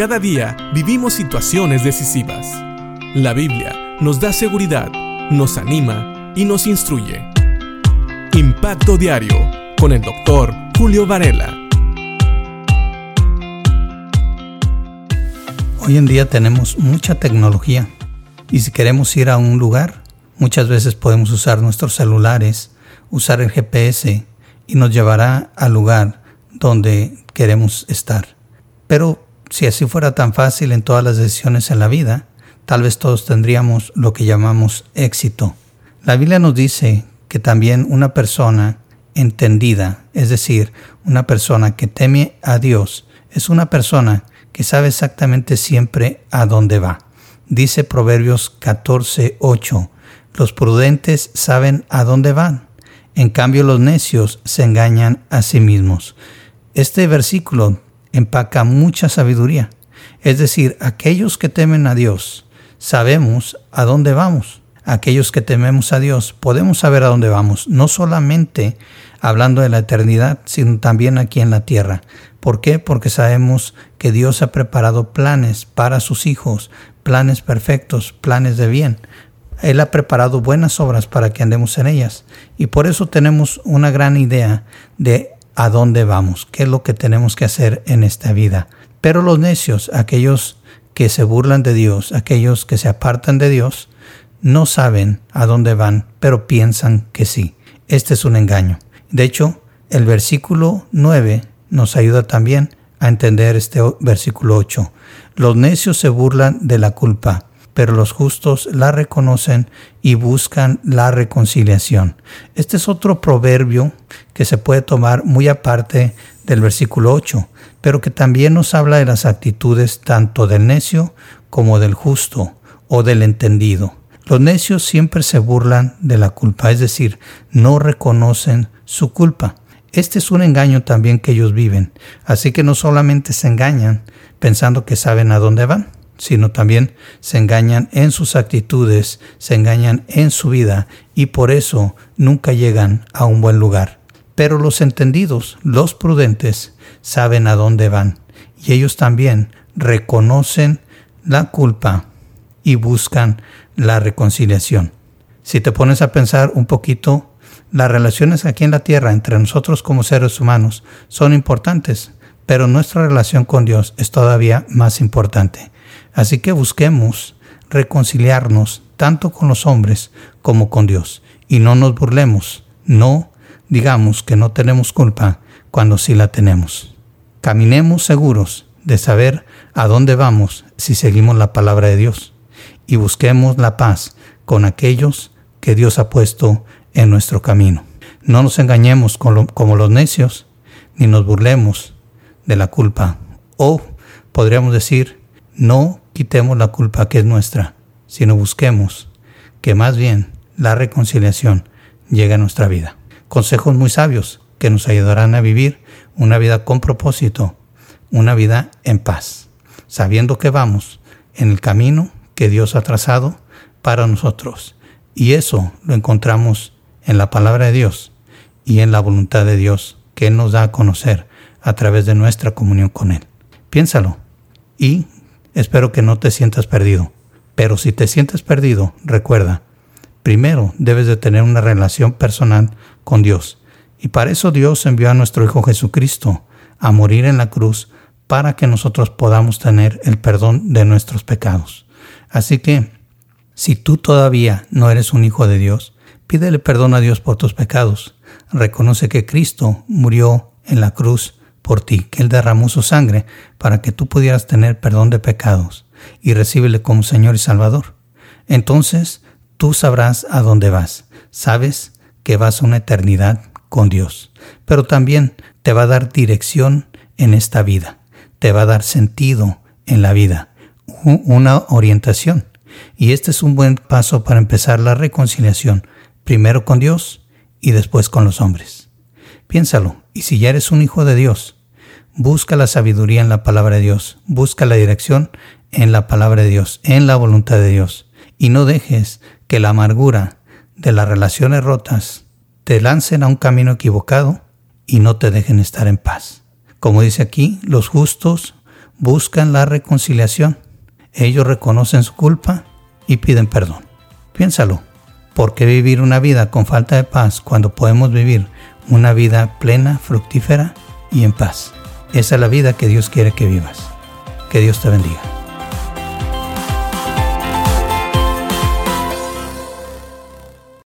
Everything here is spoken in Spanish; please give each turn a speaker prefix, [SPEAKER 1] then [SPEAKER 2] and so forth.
[SPEAKER 1] Cada día vivimos situaciones decisivas. La Biblia nos da seguridad, nos anima y nos instruye. Impacto Diario con el doctor Julio Varela.
[SPEAKER 2] Hoy en día tenemos mucha tecnología y si queremos ir a un lugar, muchas veces podemos usar nuestros celulares, usar el GPS y nos llevará al lugar donde queremos estar. Pero si así fuera tan fácil en todas las decisiones en la vida, tal vez todos tendríamos lo que llamamos éxito. La Biblia nos dice que también una persona entendida, es decir, una persona que teme a Dios, es una persona que sabe exactamente siempre a dónde va. Dice Proverbios 14:8, los prudentes saben a dónde van, en cambio los necios se engañan a sí mismos. Este versículo empaca mucha sabiduría. Es decir, aquellos que temen a Dios, sabemos a dónde vamos. Aquellos que tememos a Dios, podemos saber a dónde vamos, no solamente hablando de la eternidad, sino también aquí en la tierra. ¿Por qué? Porque sabemos que Dios ha preparado planes para sus hijos, planes perfectos, planes de bien. Él ha preparado buenas obras para que andemos en ellas. Y por eso tenemos una gran idea de a dónde vamos, qué es lo que tenemos que hacer en esta vida. Pero los necios, aquellos que se burlan de Dios, aquellos que se apartan de Dios, no saben a dónde van, pero piensan que sí. Este es un engaño. De hecho, el versículo 9 nos ayuda también a entender este versículo 8. Los necios se burlan de la culpa, pero los justos la reconocen y buscan la reconciliación. Este es otro proverbio que se puede tomar muy aparte del versículo 8, pero que también nos habla de las actitudes tanto del necio como del justo o del entendido. Los necios siempre se burlan de la culpa, es decir, no reconocen su culpa. Este es un engaño también que ellos viven, así que no solamente se engañan pensando que saben a dónde van, sino también se engañan en sus actitudes, se engañan en su vida y por eso nunca llegan a un buen lugar. Pero los entendidos, los prudentes, saben a dónde van y ellos también reconocen la culpa y buscan la reconciliación. Si te pones a pensar un poquito, las relaciones aquí en la tierra entre nosotros como seres humanos son importantes, pero nuestra relación con Dios es todavía más importante. Así que busquemos reconciliarnos tanto con los hombres como con Dios. Y no nos burlemos, no digamos que no tenemos culpa cuando sí la tenemos. Caminemos seguros de saber a dónde vamos si seguimos la palabra de Dios y busquemos la paz con aquellos que Dios ha puesto en nuestro camino. No nos engañemos como los necios, ni nos burlemos de la culpa. O podríamos decir, no quitemos la culpa que es nuestra, sino busquemos que más bien la reconciliación llegue a nuestra vida. Consejos muy sabios que nos ayudarán a vivir una vida con propósito, una vida en paz, sabiendo que vamos en el camino que Dios ha trazado para nosotros. Y eso lo encontramos en la palabra de Dios y en la voluntad de Dios que nos da a conocer a través de nuestra comunión con Él. Piénsalo y Espero que no te sientas perdido. Pero si te sientes perdido, recuerda, primero debes de tener una relación personal con Dios. Y para eso Dios envió a nuestro Hijo Jesucristo a morir en la cruz para que nosotros podamos tener el perdón de nuestros pecados. Así que, si tú todavía no eres un hijo de Dios, pídele perdón a Dios por tus pecados. Reconoce que Cristo murió en la cruz por ti, que Él derramó su sangre para que tú pudieras tener perdón de pecados y recíbele como Señor y Salvador. Entonces tú sabrás a dónde vas. Sabes que vas a una eternidad con Dios, pero también te va a dar dirección en esta vida, te va a dar sentido en la vida, una orientación. Y este es un buen paso para empezar la reconciliación, primero con Dios y después con los hombres. Piénsalo, y si ya eres un hijo de Dios, Busca la sabiduría en la palabra de Dios, busca la dirección en la palabra de Dios, en la voluntad de Dios, y no dejes que la amargura de las relaciones rotas te lancen a un camino equivocado y no te dejen estar en paz. Como dice aquí, los justos buscan la reconciliación. Ellos reconocen su culpa y piden perdón. Piénsalo, ¿por qué vivir una vida con falta de paz cuando podemos vivir una vida plena, fructífera y en paz? Esa es la vida que Dios quiere que vivas. Que Dios te bendiga.